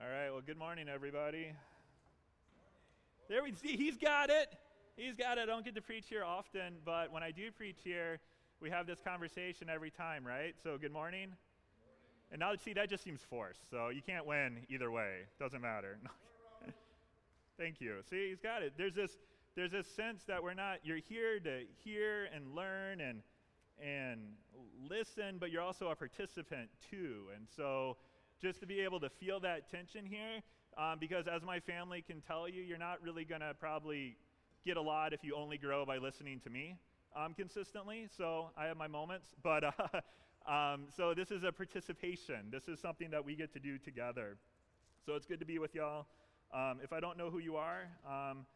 All right, well, good morning, everybody. There we see, he's got it. He's got it. I don't get to preach here often, but when I do preach here, we have this conversation every time, right? So, good morning. And now, see, that just seems forced. So, you can't win either way. Doesn't matter. Thank you. See, he's got it. There's this, there's this sense that we're not, you're here to hear and learn and, and listen, but you're also a participant too. And so, just to be able to feel that tension here, um, because as my family can tell you, you're not really going to probably get a lot if you only grow by listening to me um, consistently. So I have my moments, but uh, um, so this is a participation. This is something that we get to do together. So it's good to be with y'all. Um, if I don't know who you are, um,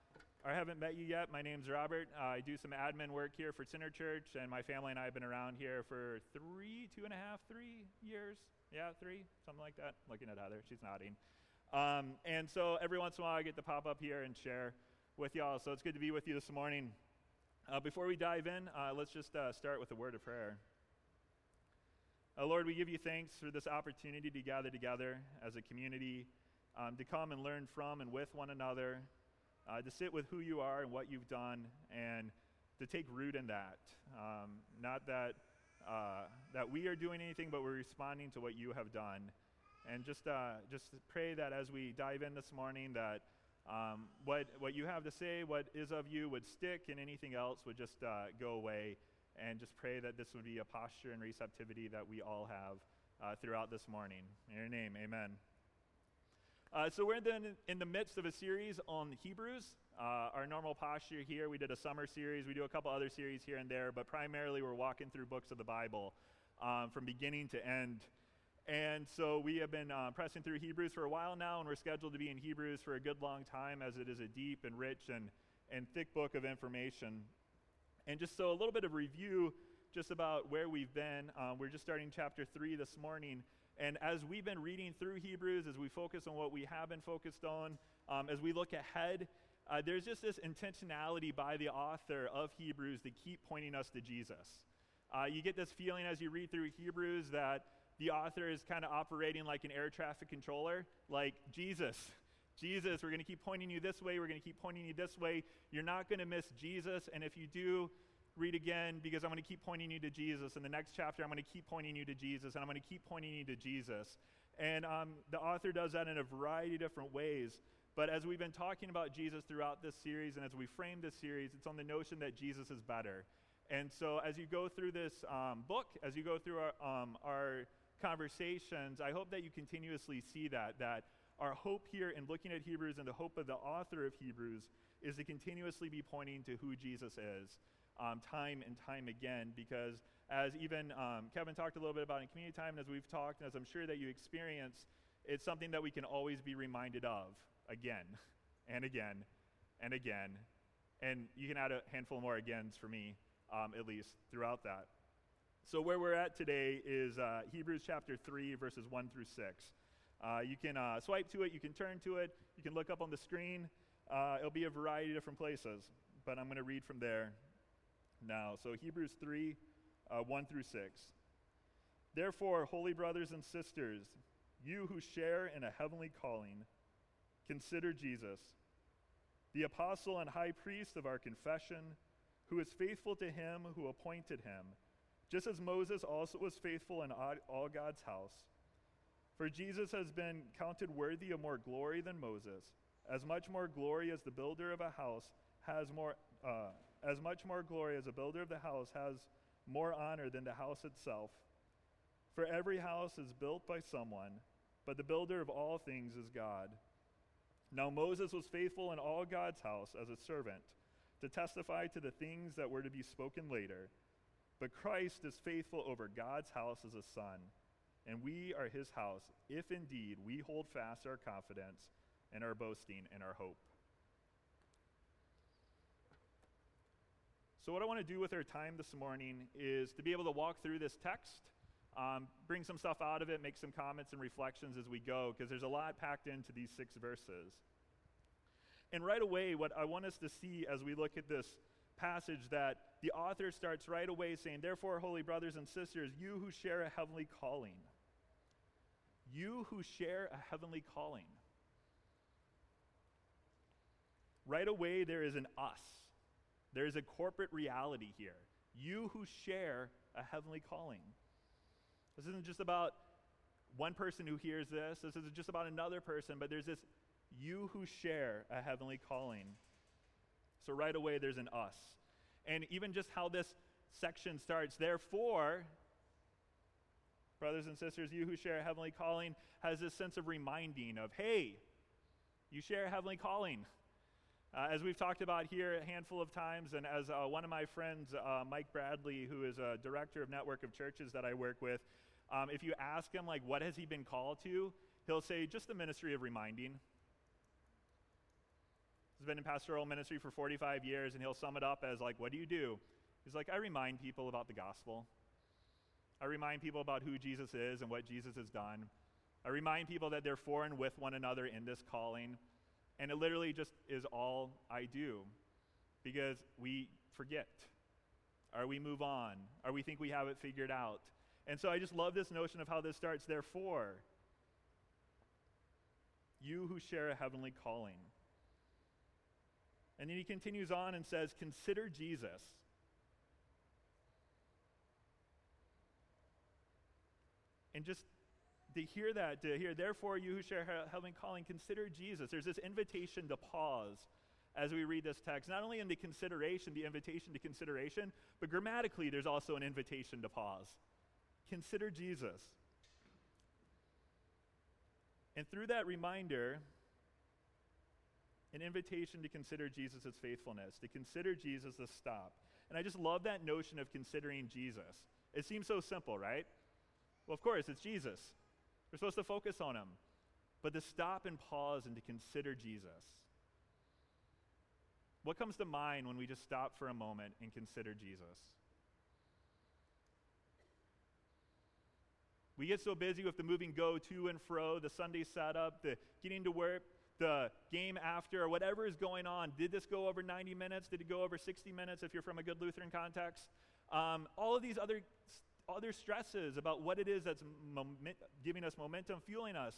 or I haven't met you yet, my name's Robert. Uh, I do some admin work here for Center Church, and my family and I have been around here for three, two and a half, three years. Yeah, three, something like that. Looking at Heather, she's nodding. Um, and so every once in a while, I get to pop up here and share with y'all. So it's good to be with you this morning. Uh, before we dive in, uh, let's just uh, start with a word of prayer. Uh, Lord, we give you thanks for this opportunity to gather together as a community, um, to come and learn from and with one another, uh, to sit with who you are and what you've done, and to take root in that. Um, not that uh, that we are doing anything, but we're responding to what you have done. And just, uh, just pray that as we dive in this morning, that um, what, what you have to say, what is of you, would stick, and anything else would just uh, go away. And just pray that this would be a posture and receptivity that we all have uh, throughout this morning. In your name, amen. Uh, so we're in in the midst of a series on Hebrews. Uh, our normal posture here, we did a summer series, we do a couple other series here and there, but primarily we're walking through books of the Bible um, from beginning to end. And so we have been uh, pressing through Hebrews for a while now, and we're scheduled to be in Hebrews for a good long time as it is a deep and rich and, and thick book of information. And just so a little bit of review just about where we've been. Um, we're just starting chapter 3 this morning. And as we've been reading through Hebrews, as we focus on what we have been focused on, um, as we look ahead, uh, there's just this intentionality by the author of Hebrews to keep pointing us to Jesus. Uh, you get this feeling as you read through Hebrews that the author is kind of operating like an air traffic controller, like Jesus. Jesus, we're going to keep pointing you this way, we're going to keep pointing you this way. You're not going to miss Jesus, and if you do, read again because I'm going to keep pointing you to Jesus. In the next chapter, I'm going to keep pointing you to Jesus, and I'm going to keep pointing you to Jesus. And um, the author does that in a variety of different ways. But as we've been talking about Jesus throughout this series, and as we frame this series, it's on the notion that Jesus is better. And so as you go through this um, book, as you go through our, um, our conversations, I hope that you continuously see that, that our hope here in looking at Hebrews and the hope of the author of Hebrews is to continuously be pointing to who Jesus is. Um, time and time again, because as even um, Kevin talked a little bit about in community time, and as we've talked, and as I'm sure that you experience, it's something that we can always be reminded of again and again and again. And you can add a handful more agains for me, um, at least, throughout that. So, where we're at today is uh, Hebrews chapter 3, verses 1 through 6. Uh, you can uh, swipe to it, you can turn to it, you can look up on the screen. Uh, it'll be a variety of different places, but I'm going to read from there now. So, Hebrews 3, uh, 1 through 6. Therefore, holy brothers and sisters, you who share in a heavenly calling, Consider Jesus, the apostle and high priest of our confession, who is faithful to him who appointed him, just as Moses also was faithful in all God's house. For Jesus has been counted worthy of more glory than Moses, as much more glory as the builder of a house has more, uh, as much more glory as a builder of the house has more honor than the house itself. For every house is built by someone, but the builder of all things is God. Now Moses was faithful in all God's house as a servant to testify to the things that were to be spoken later. But Christ is faithful over God's house as a son, and we are his house, if indeed we hold fast our confidence and our boasting and our hope. So, what I want to do with our time this morning is to be able to walk through this text um, bring some stuff out of it, make some comments and reflections as we go, because there's a lot packed into these six verses. And right away, what I want us to see as we look at this passage, that the author starts right away saying, Therefore, holy brothers and sisters, you who share a heavenly calling, you who share a heavenly calling. Right away, there is an us. There is a corporate reality here. You who share a heavenly calling. This isn't just about one person who hears this, this isn't just about another person, but there's this you who share a heavenly calling. So right away, there's an us. And even just how this section starts, therefore, brothers and sisters, you who share a heavenly calling, has this sense of reminding of, hey, you share a heavenly calling. Uh, as we've talked about here a handful of times, and as uh, one of my friends, uh, Mike Bradley, who is a director of Network of Churches that I work with, um, if you ask him, like, what has he been called to, he'll say, just the ministry of reminding. He's been in pastoral ministry for 45 years, and he'll sum it up as, like, what do you do? He's like, I remind people about the gospel. I remind people about who Jesus is and what Jesus has done. I remind people that they're for and with one another in this calling. And it literally just is all I do because we forget, or we move on, or we think we have it figured out. And so I just love this notion of how this starts. Therefore, you who share a heavenly calling. And then he continues on and says, Consider Jesus. And just to hear that, to hear, therefore, you who share heavenly calling, consider Jesus. There's this invitation to pause as we read this text. Not only in the consideration, the invitation to consideration, but grammatically, there's also an invitation to pause. Consider Jesus. And through that reminder, an invitation to consider Jesus' faithfulness, to consider Jesus stop. And I just love that notion of considering Jesus. It seems so simple, right? Well, of course, it's Jesus. We're supposed to focus on him. But to stop and pause and to consider Jesus. What comes to mind when we just stop for a moment and consider Jesus? We get so busy with the moving go to and fro, the Sunday setup, the getting to work, the game after, or whatever is going on. Did this go over 90 minutes? Did it go over 60 minutes if you're from a good Lutheran context? Um, all of these other other stresses about what it is that's mom- giving us momentum, fueling us.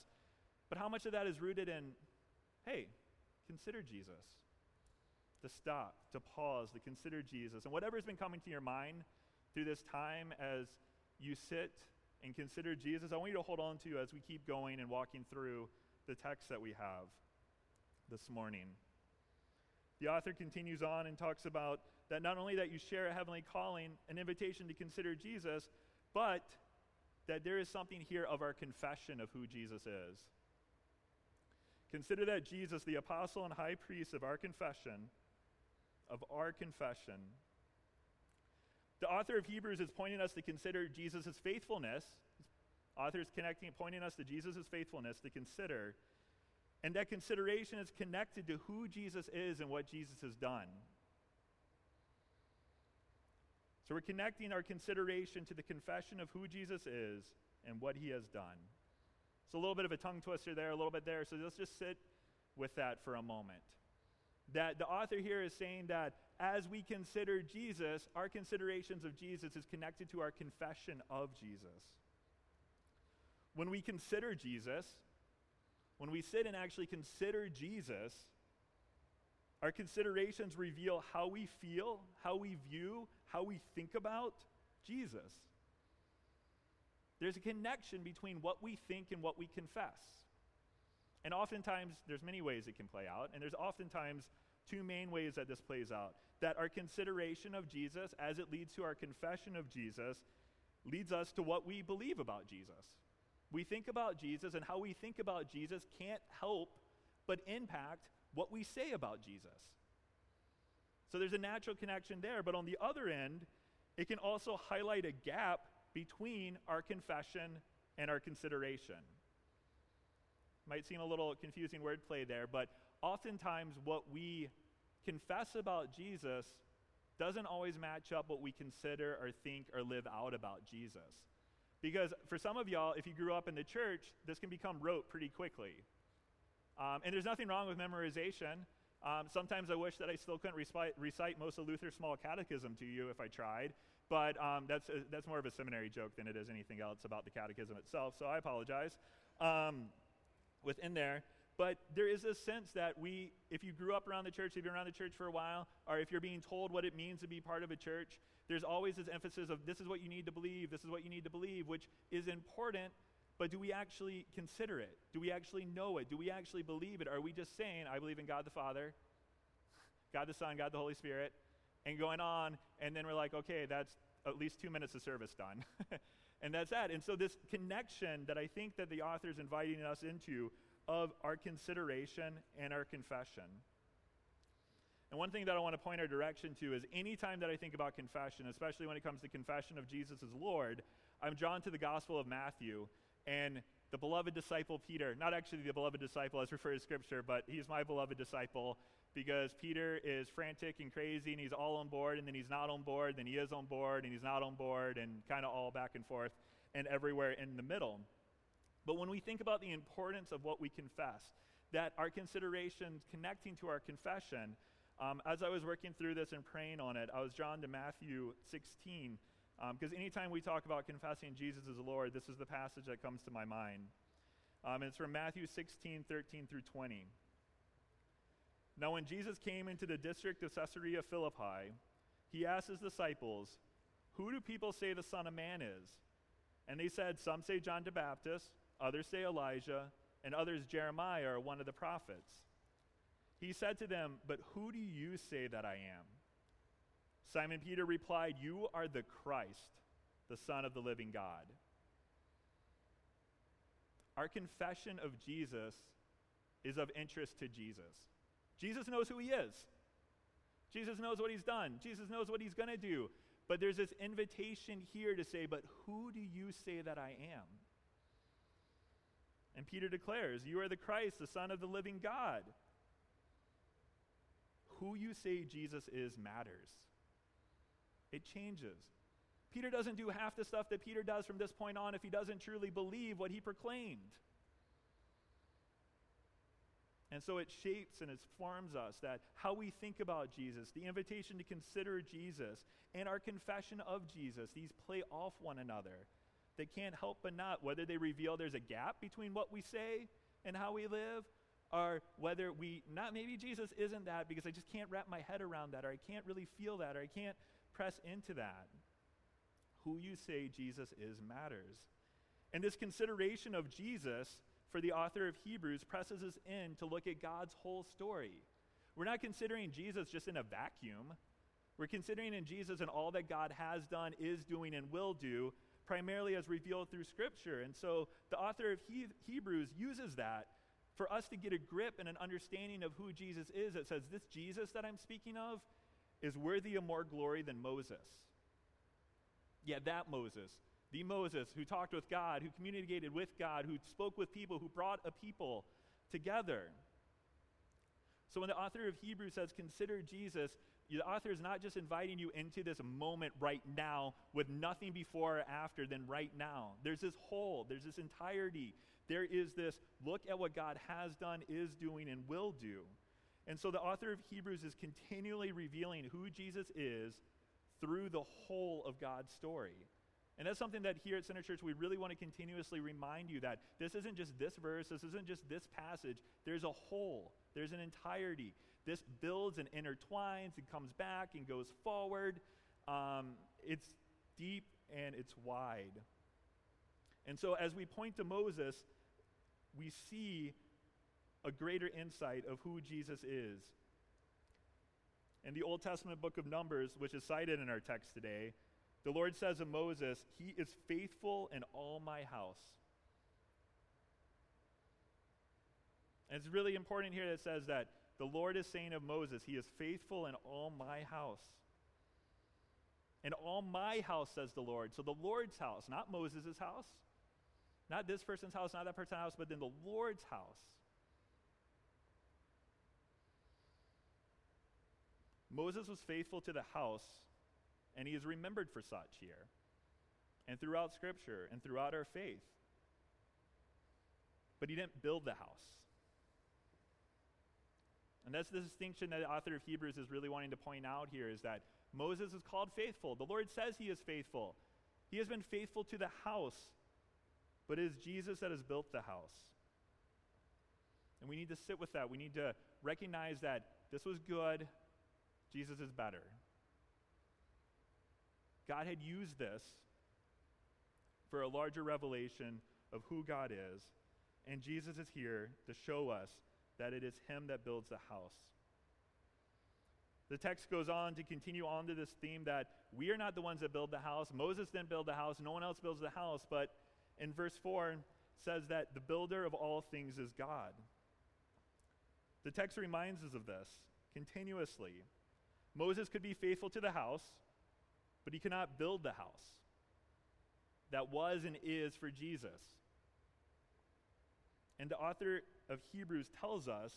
But how much of that is rooted in, hey, consider Jesus? To stop, to pause, to consider Jesus. And whatever's been coming to your mind through this time as you sit and consider Jesus, I want you to hold on to as we keep going and walking through the text that we have this morning. The author continues on and talks about that not only that you share a heavenly calling, an invitation to consider Jesus, but that there is something here of our confession of who Jesus is. Consider that Jesus, the apostle and high priest of our confession, of our confession, the author of Hebrews is pointing us to consider Jesus' faithfulness. Author is connecting, pointing us to Jesus' faithfulness to consider. And that consideration is connected to who Jesus is and what Jesus has done. So we're connecting our consideration to the confession of who Jesus is and what he has done. It's a little bit of a tongue twister there, a little bit there. So let's just sit with that for a moment. That the author here is saying that as we consider Jesus, our considerations of Jesus is connected to our confession of Jesus. When we consider Jesus, when we sit and actually consider Jesus, our considerations reveal how we feel, how we view, how we think about Jesus. There's a connection between what we think and what we confess. And oftentimes, there's many ways it can play out, and there's oftentimes two main ways that this plays out. That our consideration of Jesus, as it leads to our confession of Jesus, leads us to what we believe about Jesus. We think about Jesus, and how we think about Jesus can't help but impact what we say about Jesus. So there's a natural connection there, but on the other end, it can also highlight a gap between our confession and our consideration. Might seem a little confusing wordplay there, but oftentimes what we confess about Jesus doesn't always match up what we consider or think or live out about Jesus. Because for some of y'all, if you grew up in the church, this can become rote pretty quickly. Um, and there's nothing wrong with memorization. Um, sometimes I wish that I still couldn't recite, recite most of Luther's small catechism to you if I tried, but um, that's, uh, that's more of a seminary joke than it is anything else about the catechism itself, so I apologize. um, within there. But there is a sense that we, if you grew up around the church, if you've been around the church for a while, or if you're being told what it means to be part of a church, there's always this emphasis of this is what you need to believe, this is what you need to believe, which is important, but do we actually consider it? Do we actually know it? Do we actually believe it? Are we just saying, I believe in God the Father, God the Son, God the Holy Spirit, and going on, and then we're like, okay, that's at least two minutes of service done. and that's that. And so, this connection that I think that the author is inviting us into of our consideration and our confession. And one thing that I want to point our direction to is anytime that I think about confession, especially when it comes to confession of Jesus as Lord, I'm drawn to the Gospel of Matthew and the beloved disciple Peter, not actually the beloved disciple as referred to Scripture, but he's my beloved disciple because Peter is frantic and crazy and he's all on board and then he's not on board, then he is on board and he's not on board and kind of all back and forth and everywhere in the middle. But when we think about the importance of what we confess, that our considerations connecting to our confession, um, as I was working through this and praying on it, I was drawn to Matthew 16, because um, anytime we talk about confessing Jesus as Lord, this is the passage that comes to my mind. Um, it's from Matthew 16, 13 through 20. Now, when Jesus came into the district of Caesarea Philippi, he asked his disciples, Who do people say the Son of Man is? And they said, Some say John the Baptist Others say Elijah, and others Jeremiah or one of the prophets. He said to them, But who do you say that I am? Simon Peter replied, You are the Christ, the Son of the living God. Our confession of Jesus is of interest to Jesus. Jesus knows who he is. Jesus knows what he's done. Jesus knows what he's going to do. But there's this invitation here to say, But who do you say that I am? And Peter declares, You are the Christ, the Son of the living God. Who you say Jesus is matters. It changes. Peter doesn't do half the stuff that Peter does from this point on if he doesn't truly believe what he proclaimed. And so it shapes and it forms us that how we think about Jesus, the invitation to consider Jesus, and our confession of Jesus, these play off one another. They can't help but not, whether they reveal there's a gap between what we say and how we live, or whether we, not maybe Jesus isn't that because I just can't wrap my head around that, or I can't really feel that, or I can't press into that. Who you say Jesus is matters. And this consideration of Jesus for the author of Hebrews presses us in to look at God's whole story. We're not considering Jesus just in a vacuum. We're considering in Jesus and all that God has done, is doing, and will do, primarily as revealed through Scripture. And so the author of he- Hebrews uses that for us to get a grip and an understanding of who Jesus is. It says, This Jesus that I'm speaking of is worthy of more glory than Moses. Yeah, that Moses. The Moses who talked with God, who communicated with God, who spoke with people, who brought a people together. So when the author of Hebrews says, Consider Jesus, the author is not just inviting you into this moment right now with nothing before or after than right now. There's this whole, there's this entirety. There is this look at what God has done, is doing, and will do. And so the author of Hebrews is continually revealing who Jesus is through the whole of God's story. And that's something that here at Center Church we really want to continuously remind you that this isn't just this verse, this isn't just this passage. There's a whole, there's an entirety. This builds and intertwines and comes back and goes forward. Um, it's deep and it's wide. And so, as we point to Moses, we see a greater insight of who Jesus is. In the Old Testament book of Numbers, which is cited in our text today, the Lord says of Moses, He is faithful in all my house. And it's really important here that it says that the Lord is saying of Moses, He is faithful in all my house. In all my house, says the Lord. So the Lord's house, not Moses' house, not this person's house, not that person's house, but then the Lord's house. Moses was faithful to the house, and he is remembered for such here, and throughout Scripture, and throughout our faith. But he didn't build the house. And that's the distinction that the author of Hebrews is really wanting to point out here is that Moses is called faithful. The Lord says he is faithful. He has been faithful to the house. but it is Jesus that has built the house. And we need to sit with that. We need to recognize that this was good, Jesus is better. God had used this for a larger revelation of who God is, and Jesus is here to show us that it is Him that builds the house. The text goes on to continue on to this theme that we are not the ones that build the house. Moses didn't build the house, no one else builds the house, but in verse 4 says that the builder of all things is God. The text reminds us of this continuously. Moses could be faithful to the house, but he cannot build the house. That was and is for Jesus. And the author of Hebrews tells us,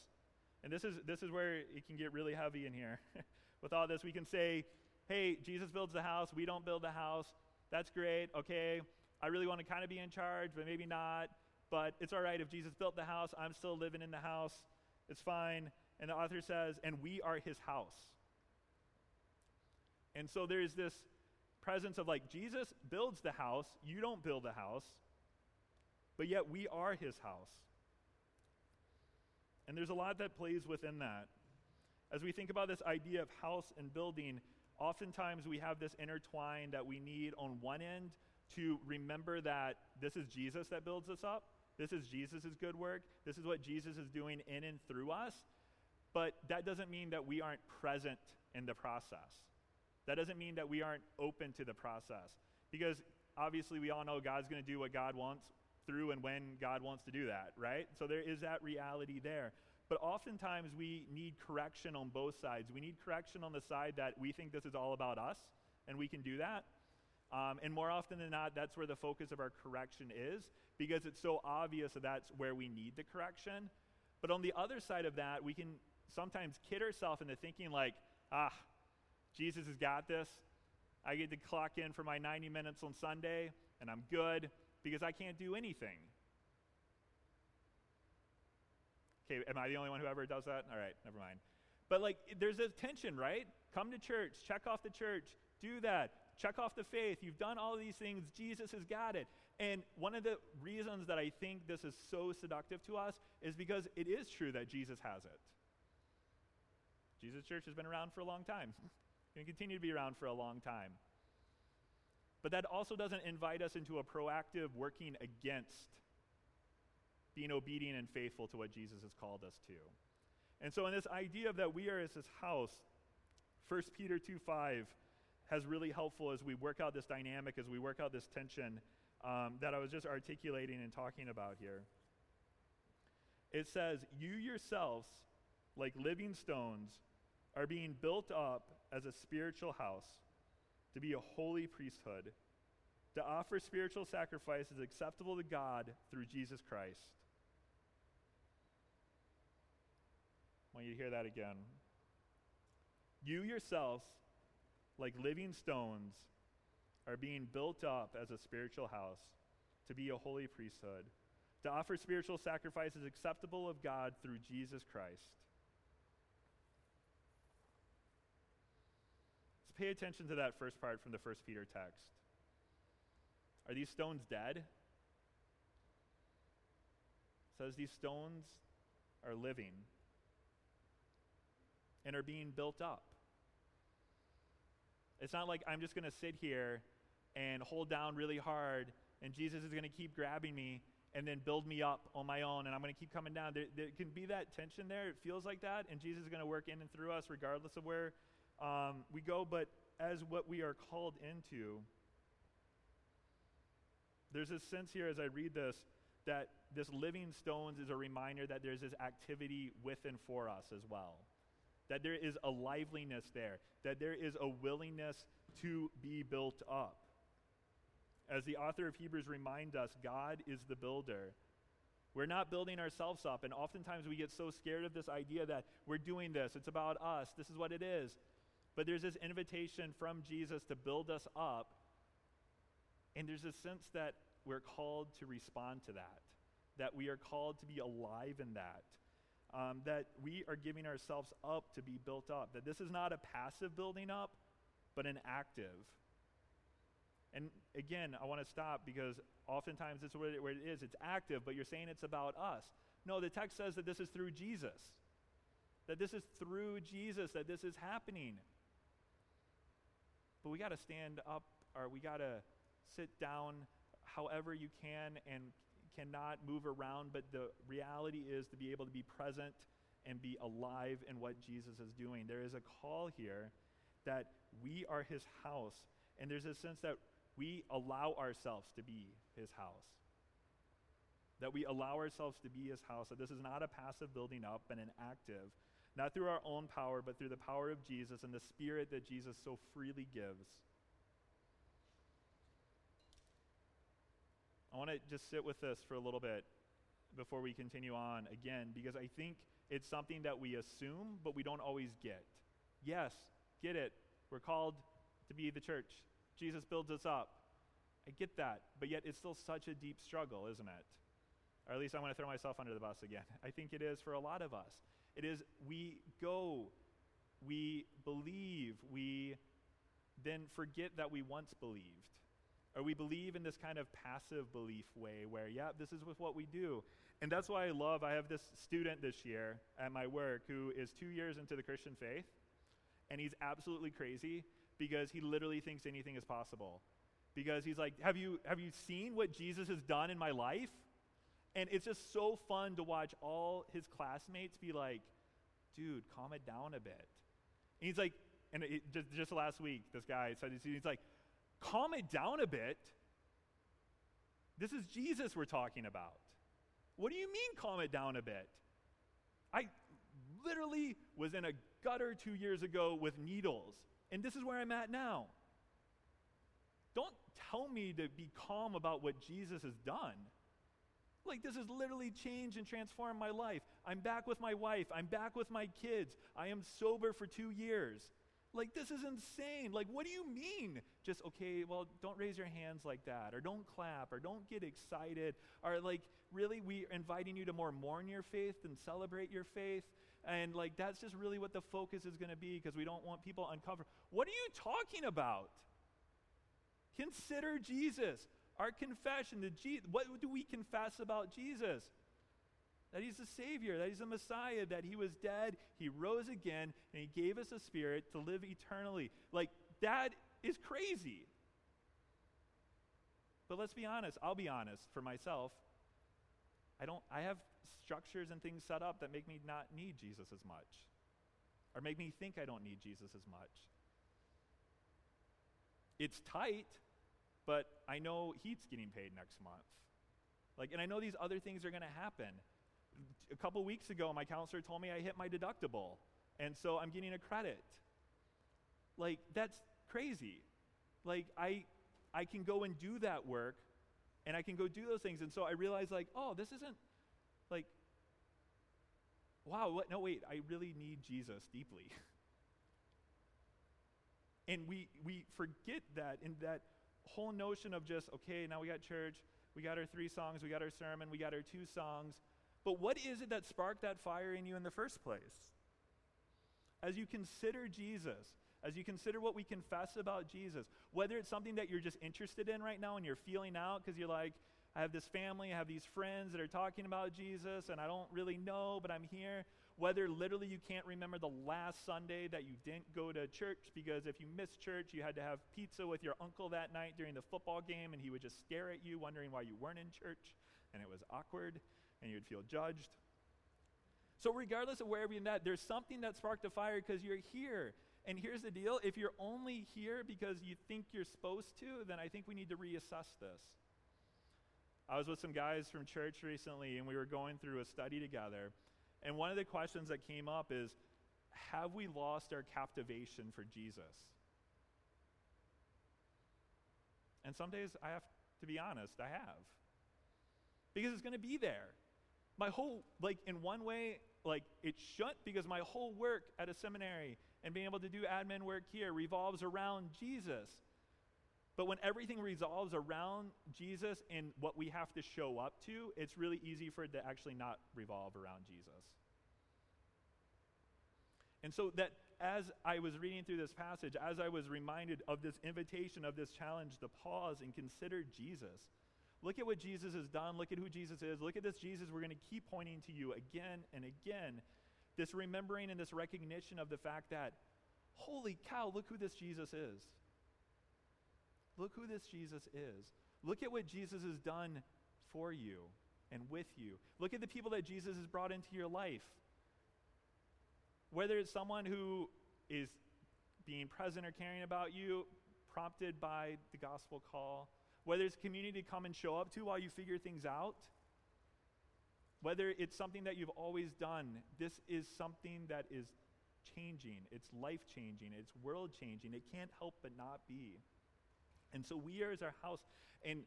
and this is, this is where it can get really heavy in here. With all this, we can say, hey, Jesus builds the house, we don't build the house. That's great, okay. I really want to kind of be in charge, but maybe not. But it's all right if Jesus built the house, I'm still living in the house. It's fine. And the author says, and we are his house. And so there's this presence of like, Jesus builds the house, you don't build the house, but yet we are his house. And there's a lot that plays within that. As we think about this idea of house and building, oftentimes we have this intertwine that we need on one end to remember that this is Jesus that builds us up. This is Jesus' good work. This is what Jesus is doing in and through us. But that doesn't mean that we aren't present in the process. That doesn't mean that we aren't open to the process. Because obviously, we all know God's going to do what God wants through and when God wants to do that, right? So there is that reality there. But oftentimes, we need correction on both sides. We need correction on the side that we think this is all about us, and we can do that. Um, and more often than not, that's where the focus of our correction is because it's so obvious that that's where we need the correction. But on the other side of that, we can sometimes kid ourselves into thinking, like, ah, Jesus has got this. I get to clock in for my 90 minutes on Sunday, and I'm good because I can't do anything. Okay, am I the only one who ever does that? All right, never mind. But like, there's a tension, right? Come to church, check off the church, do that check off the faith. You've done all these things. Jesus has got it. And one of the reasons that I think this is so seductive to us is because it is true that Jesus has it. Jesus Church has been around for a long time, going to continue to be around for a long time. But that also doesn't invite us into a proactive working against being obedient and faithful to what Jesus has called us to. And so, in this idea of that we are as his house, 1 Peter 2 5 has really helpful as we work out this dynamic, as we work out this tension um, that I was just articulating and talking about here. It says, You yourselves, like living stones, are being built up as a spiritual house to be a holy priesthood, to offer spiritual sacrifices acceptable to God through Jesus Christ. I want you to hear that again. You yourselves, like living stones, are being built up as a spiritual house to be a holy priesthood, to offer spiritual sacrifices acceptable of God through Jesus Christ. Pay attention to that first part from the First Peter text. Are these stones dead? It says these stones are living and are being built up. It's not like I'm just going to sit here and hold down really hard and Jesus is going to keep grabbing me and then build me up on my own and I'm going to keep coming down. There, there, can be that tension there. It feels like that. And Jesus is going to work in and through us regardless of where um, we go. But as what we are called into, there's this sense here as I read this that this living stones is a reminder that there's this activity with and for us as well that there is a liveliness there, that there is a willingness to be built up. As the author of Hebrews reminds us, God is the builder. We're not building ourselves up, and oftentimes we get so scared of this idea that we're doing this, it's about us, this is what it is. But there's this invitation from Jesus to build us up, and there's a sense that we're called to respond to that, that we are called to be alive in that um, that we are giving ourselves up to be built up. That this is not a passive building up, but an active. And again, I want to stop because oftentimes it's where it, where it is. It's active, but you're saying it's about us. No, the text says that this is through Jesus. That this is through Jesus that this is happening. But we got to stand up, or we got to sit down however you can and cannot move around. But the reality is to be able to be present and be alive in what Jesus is doing. There is a call here that we are his house, and there's a sense that we allow ourselves to be his house. That we allow ourselves to be his house. That this is not a passive building up and an active, not through our own power, but through the power of Jesus and the spirit that Jesus so freely gives. I want to just sit with this for a little bit before we continue on again, because I think it's something that we assume, but we don't always get. Yes, get it. We're called to be the church. Jesus builds us up. I get that, but yet it's still such a deep struggle, isn't it? Or at least I want to throw myself under the bus again. I think it is for a lot of us. It is we go, we believe, we then forget that we once believed. Or we believe in this kind of passive belief way where, yeah, this is with what we do. And that's why I love, I have this student this year at my work who is two years into the Christian faith, and he's absolutely crazy because he literally thinks anything is possible. Because he's like, have you, have you seen what Jesus has done in my life? And it's just so fun to watch all his classmates be like, dude, calm it down a bit. And he's like, and it, just, just last week, this guy said, he's like, calm it down a bit. This is Jesus we're talking about. What do you mean, calm it down a bit? I literally was in a gutter two years ago with needles, and this is where I'm at now. Don't tell me to be calm about what Jesus has done. Like, this has literally changed and transformed my life. I'm back with my wife. I'm back with my kids. I am sober for two years. Like, this is insane. Like, what do you mean? Just, okay, well, don't raise your hands like that, or don't clap, or don't get excited, or like, really, we are inviting you to more mourn your faith than celebrate your faith. And like, that's just really what the focus is going to be because we don't want people uncomfortable. What are you talking about? Consider Jesus. Our confession, to Jesus, what do we confess about Jesus? that he's the Savior, that he's the Messiah, that he was dead, he rose again, and he gave us a spirit to live eternally. Like, that is crazy. But let's be honest, I'll be honest for myself. I don't I have structures and things set up that make me not need Jesus as much. Or make me think I don't need Jesus as much. It's tight, but I know he's getting paid next month. Like, and I know these other things are going to happen a couple weeks ago, my counselor told me I hit my deductible, and so I'm getting a credit. Like, that's crazy. Like, I, I can go and do that work, and I can go do those things. And so I realized, like, oh, this isn't, like, wow, what? No, wait, I really need Jesus deeply. and we, we forget that in that whole notion of just, okay, now we got church, we got our three songs, we got our sermon, we got our two songs, but what is it that sparked that fire in you in the first place? As you consider Jesus, as you consider what we confess about Jesus, whether it's something that you're just interested in right now and you're feeling out because you're like, I have this family, I have these friends that are talking about Jesus, and I don't really know, but I'm here. Whether literally you can't remember the last Sunday that you didn't go to church because if you missed church, you had to have pizza with your uncle that night during the football game, and he would just stare at you, wondering why you weren't in church, and it was awkward and you'd feel judged. So, regardless of wherever you're at, there's something that sparked a fire because you're here. And here's the deal if you're only here because you think you're supposed to, then I think we need to reassess this. I was with some guys from church recently, and we were going through a study together. And one of the questions that came up is Have we lost our captivation for Jesus? And some days, I have to be honest, I have. Because it's going to be there my whole, like, in one way, like, it shouldn't because my whole work at a seminary and being able to do admin work here revolves around Jesus. But when everything revolves around Jesus and what we have to show up to, it's really easy for it to actually not revolve around Jesus. And so that as I was reading through this passage, as I was reminded of this invitation, of this challenge to pause and consider Jesus, Look at what Jesus has done. Look at who Jesus is. Look at this Jesus. We're going to keep pointing to you again and again. This remembering and this recognition of the fact that, holy cow, look who this Jesus is. Look who this Jesus is. Look at what Jesus has done for you and with you. Look at the people that Jesus has brought into your life. Whether it's someone who is being present or caring about you, prompted by the gospel call, whether it's community to come and show up to while you figure things out, whether it's something that you've always done, this is something that is changing. It's life changing. It's world changing. It can't help but not be. And so we are as our house, and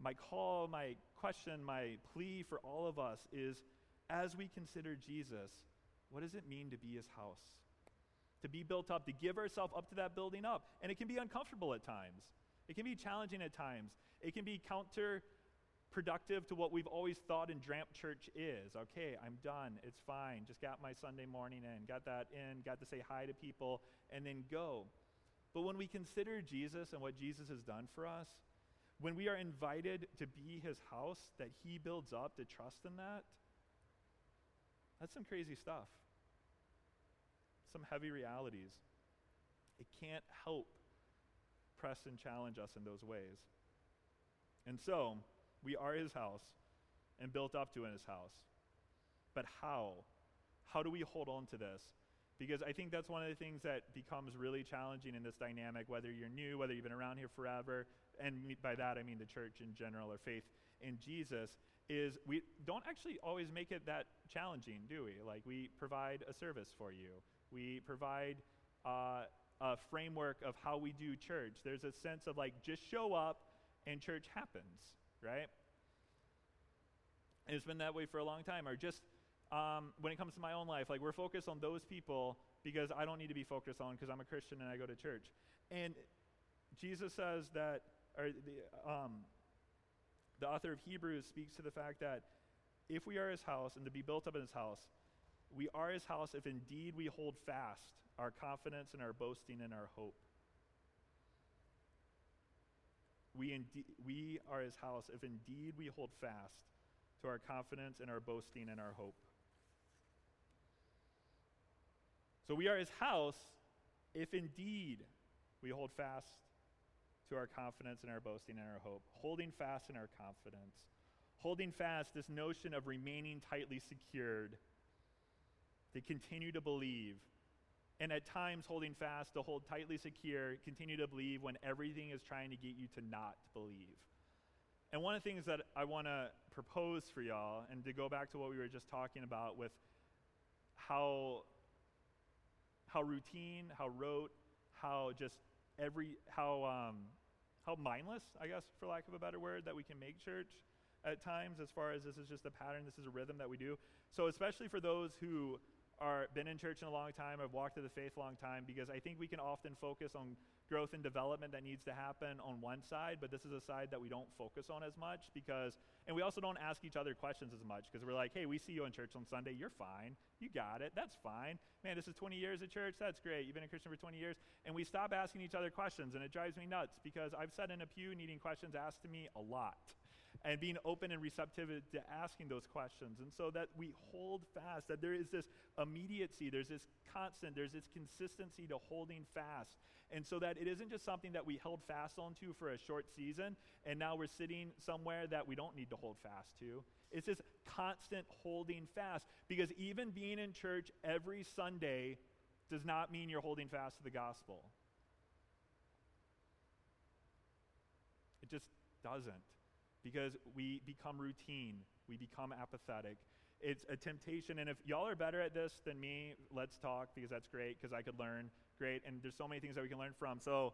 my call, my question, my plea for all of us is as we consider Jesus, what does it mean to be his house? To be built up, to give ourselves up to that building up. And it can be uncomfortable at times. It can be challenging at times. It can be counterproductive to what we've always thought and Dramp church is. Okay, I'm done. It's fine. Just got my Sunday morning in, got that in, got to say hi to people, and then go. But when we consider Jesus and what Jesus has done for us, when we are invited to be his house that he builds up, to trust in that, that's some crazy stuff. Some heavy realities. It can't help press and challenge us in those ways. And so, we are his house and built up to in his house. But how? How do we hold on to this? Because I think that's one of the things that becomes really challenging in this dynamic, whether you're new, whether you've been around here forever, and by that I mean the church in general or faith in Jesus, is we don't actually always make it that challenging, do we? Like, we provide a service for you, we provide uh, a framework of how we do church. There's a sense of like, just show up and church happens, right? And it's been that way for a long time. Or just um, when it comes to my own life, like, we're focused on those people because I don't need to be focused on because I'm a Christian and I go to church. And Jesus says that or the, um, the author of Hebrews speaks to the fact that if we are his house and to be built up in his house, we are his house if indeed we hold fast our confidence and our boasting and our hope. We, indeed, we are his house if indeed we hold fast to our confidence and our boasting and our hope. So we are his house if indeed we hold fast to our confidence and our boasting and our hope, holding fast in our confidence, holding fast this notion of remaining tightly secured, to continue to believe, and at times holding fast to hold tightly secure, continue to believe when everything is trying to get you to not believe. And one of the things that I want to propose for y'all, and to go back to what we were just talking about with how, how routine, how rote, how just every, how um, how mindless, I guess, for lack of a better word, that we can make church at times as far as this is just a pattern, this is a rhythm that we do. So, especially for those who are been in church in a long time, have walked to the faith a long time, because I think we can often focus on growth and development that needs to happen on one side, but this is a side that we don't focus on as much because, and we also don't ask each other questions as much because we're like, hey, we see you in church on Sunday, you're fine, you got it, that's fine. Man, this is 20 years at church, that's great, you've been a Christian for 20 years, and we stop asking each other questions, and it drives me nuts because I've sat in a pew needing questions asked to me a lot and being open and receptive to asking those questions. And so that we hold fast, that there is this immediacy, there's this constant, there's this consistency to holding fast. And so that it isn't just something that we held fast onto for a short season and now we're sitting somewhere that we don't need to hold fast to. It's this constant holding fast because even being in church every Sunday does not mean you're holding fast to the gospel. It just doesn't because we become routine, we become apathetic. It's a temptation, and if y'all are better at this than me, let's talk because that's great because I could learn. Great, and there's so many things that we can learn from. So,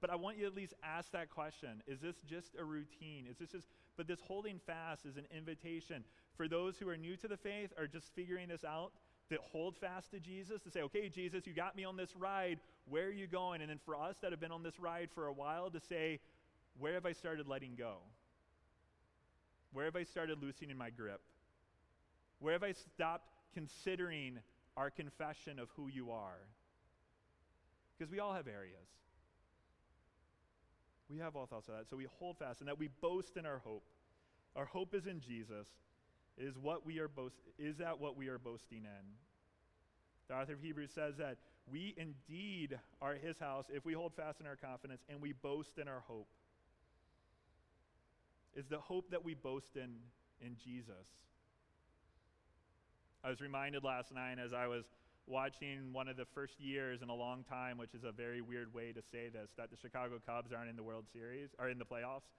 but I want you to at least ask that question Is this just a routine? Is this just, but this holding fast is an invitation for those who are new to the faith or just figuring this out that hold fast to Jesus, to say, okay, Jesus, you got me on this ride. Where are you going? And then for us that have been on this ride for a while, to say, where have I started letting go? Where have I started loosening my grip? Where have I stopped considering our confession of who you are? Because we all have areas. We have all thoughts of that. So we hold fast and that we boast in our hope. Our hope is in Jesus. Is what we are boast is that what we are boasting in? The author of Hebrews says that we indeed are his house if we hold fast in our confidence and we boast in our hope. Is the hope that we boast in in Jesus. I was reminded last night as I was watching one of the first years in a long time, which is a very weird way to say this, that the Chicago Cubs aren't in the World Series, are in the playoffs,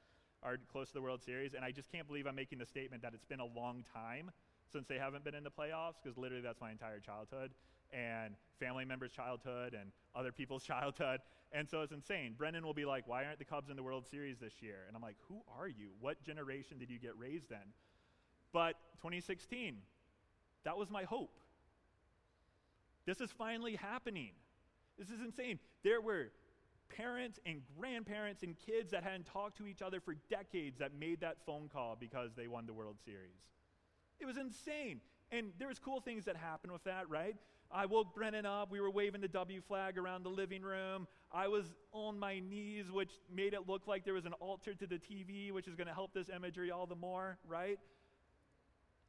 are close to the World Series. And I just can't believe I'm making the statement that it's been a long time since they haven't been in the playoffs, because literally that's my entire childhood and family members' childhood and other people's childhood. And so it's insane. Brendan will be like, Why aren't the Cubs in the World Series this year? And I'm like, Who are you? What generation did you get raised in? But 2016, that was my hope. This is finally happening. This is insane. There were parents and grandparents and kids that hadn't talked to each other for decades that made that phone call because they won the World Series. It was insane. And there was cool things that happened with that, right? I woke Brennan up. We were waving the W flag around the living room. I was on my knees, which made it look like there was an altar to the TV, which is going to help this imagery all the more, right?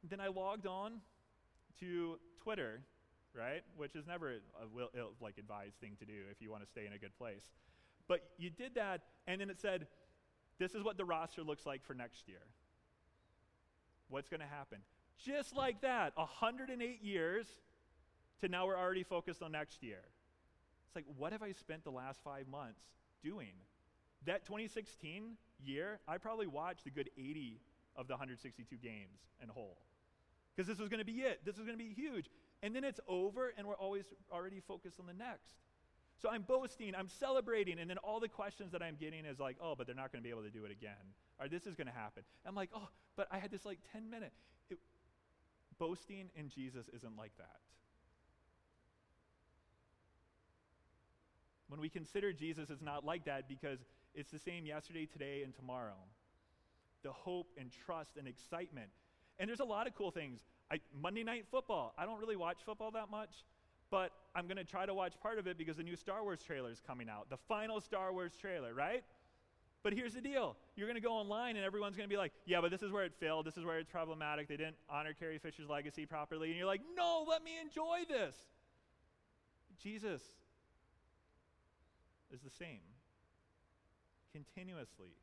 Then I logged on to Twitter, right? Which is never a will, like advised thing to do if you want to stay in a good place. But you did that, and then it said, "This is what the roster looks like for next year." What's going to happen? Just like that, 108 years to now we're already focused on next year. It's like, what have I spent the last five months doing? That 2016 year, I probably watched a good 80 of the 162 games in whole because this was going to be it. This was going to be huge. And then it's over, and we're always already focused on the next. So I'm boasting, I'm celebrating, and then all the questions that I'm getting is like, oh, but they're not going to be able to do it again. Or this is going to happen. I'm like, oh, but I had this like 10 minute. It, boasting in Jesus isn't like that. When we consider Jesus, it's not like that because it's the same yesterday, today, and tomorrow. The hope and trust and excitement and there's a lot of cool things. I, Monday Night Football, I don't really watch football that much, but I'm going to try to watch part of it because the new Star Wars trailer is coming out. The final Star Wars trailer, right? But here's the deal. You're going to go online and everyone's going to be like, yeah, but this is where it failed. This is where it's problematic. They didn't honor Carrie Fisher's legacy properly. And you're like, no, let me enjoy this. Jesus is the same continuously,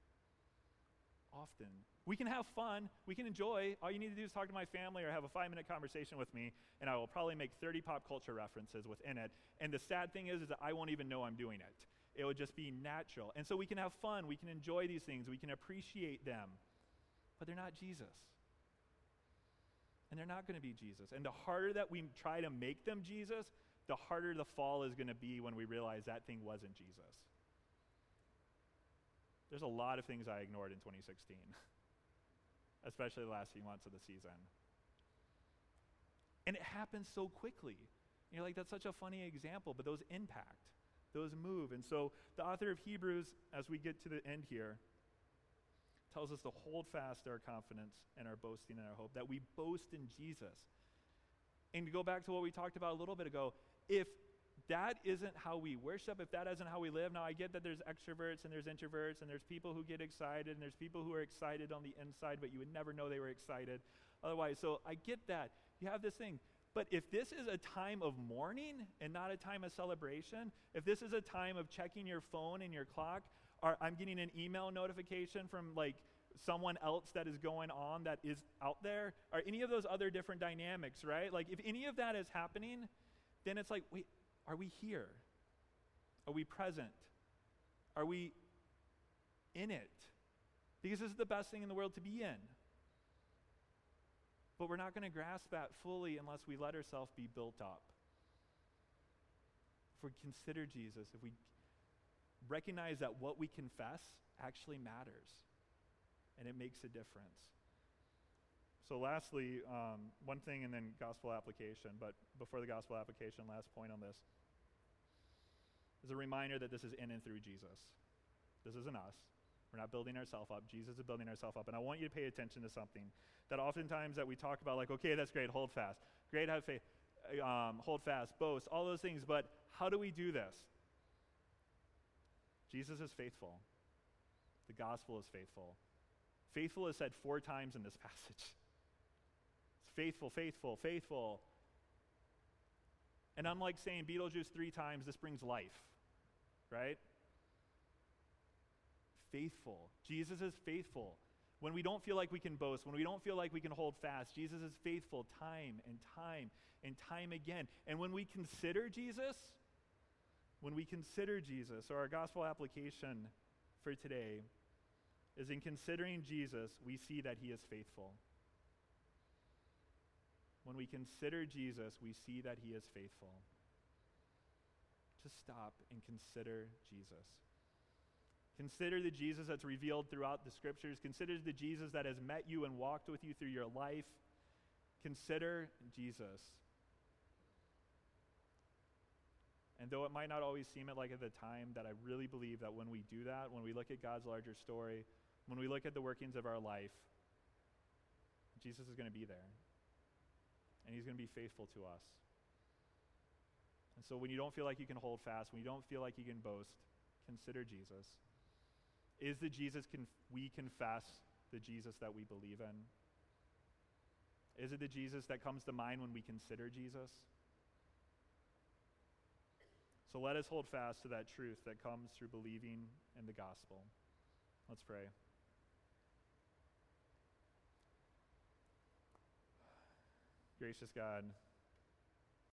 often, we can have fun. We can enjoy. All you need to do is talk to my family or have a five minute conversation with me, and I will probably make 30 pop culture references within it. And the sad thing is, is that I won't even know I'm doing it. It will just be natural. And so we can have fun. We can enjoy these things. We can appreciate them. But they're not Jesus. And they're not going to be Jesus. And the harder that we try to make them Jesus, the harder the fall is going to be when we realize that thing wasn't Jesus. There's a lot of things I ignored in 2016. especially the last few months of the season. And it happens so quickly. You're like, that's such a funny example, but those impact, those move. And so the author of Hebrews, as we get to the end here, tells us to hold fast our confidence and our boasting and our hope, that we boast in Jesus. And to go back to what we talked about a little bit ago, if that isn't how we worship, if that isn't how we live, now I get that there's extroverts and there's introverts and there's people who get excited and there's people who are excited on the inside, but you would never know they were excited otherwise. So I get that. You have this thing. But if this is a time of mourning and not a time of celebration, if this is a time of checking your phone and your clock, or I'm getting an email notification from like someone else that is going on that is out there, or any of those other different dynamics, right? Like if any of that is happening, then it's like, wait, are we here? Are we present? Are we in it? Because this is the best thing in the world to be in. But we're not going to grasp that fully unless we let ourselves be built up. If we consider Jesus, if we recognize that what we confess actually matters and it makes a difference. So, lastly, um, one thing and then gospel application, but before the gospel application, last point on this is a reminder that this is in and through Jesus. This isn't us. We're not building ourselves up. Jesus is building ourselves up. And I want you to pay attention to something that oftentimes that we talk about, like, okay, that's great, hold fast. Great, have faith. Um, hold fast, boast, all those things. But how do we do this? Jesus is faithful. The gospel is faithful. Faithful is said four times in this passage. Faithful, faithful, faithful. And unlike saying Beetlejuice three times, this brings life, right? Faithful. Jesus is faithful. When we don't feel like we can boast, when we don't feel like we can hold fast, Jesus is faithful time and time and time again. And when we consider Jesus, when we consider Jesus, or our gospel application for today is in considering Jesus, we see that he is faithful. When we consider Jesus, we see that he is faithful. Just stop and consider Jesus. Consider the Jesus that's revealed throughout the scriptures. Consider the Jesus that has met you and walked with you through your life. Consider Jesus. And though it might not always seem it like at the time, that I really believe that when we do that, when we look at God's larger story, when we look at the workings of our life, Jesus is going to be there. And he's going to be faithful to us. And so when you don't feel like you can hold fast, when you don't feel like you can boast, consider Jesus. Is the Jesus we confess the Jesus that we believe in? Is it the Jesus that comes to mind when we consider Jesus? So let us hold fast to that truth that comes through believing in the gospel. Let's pray. Gracious God,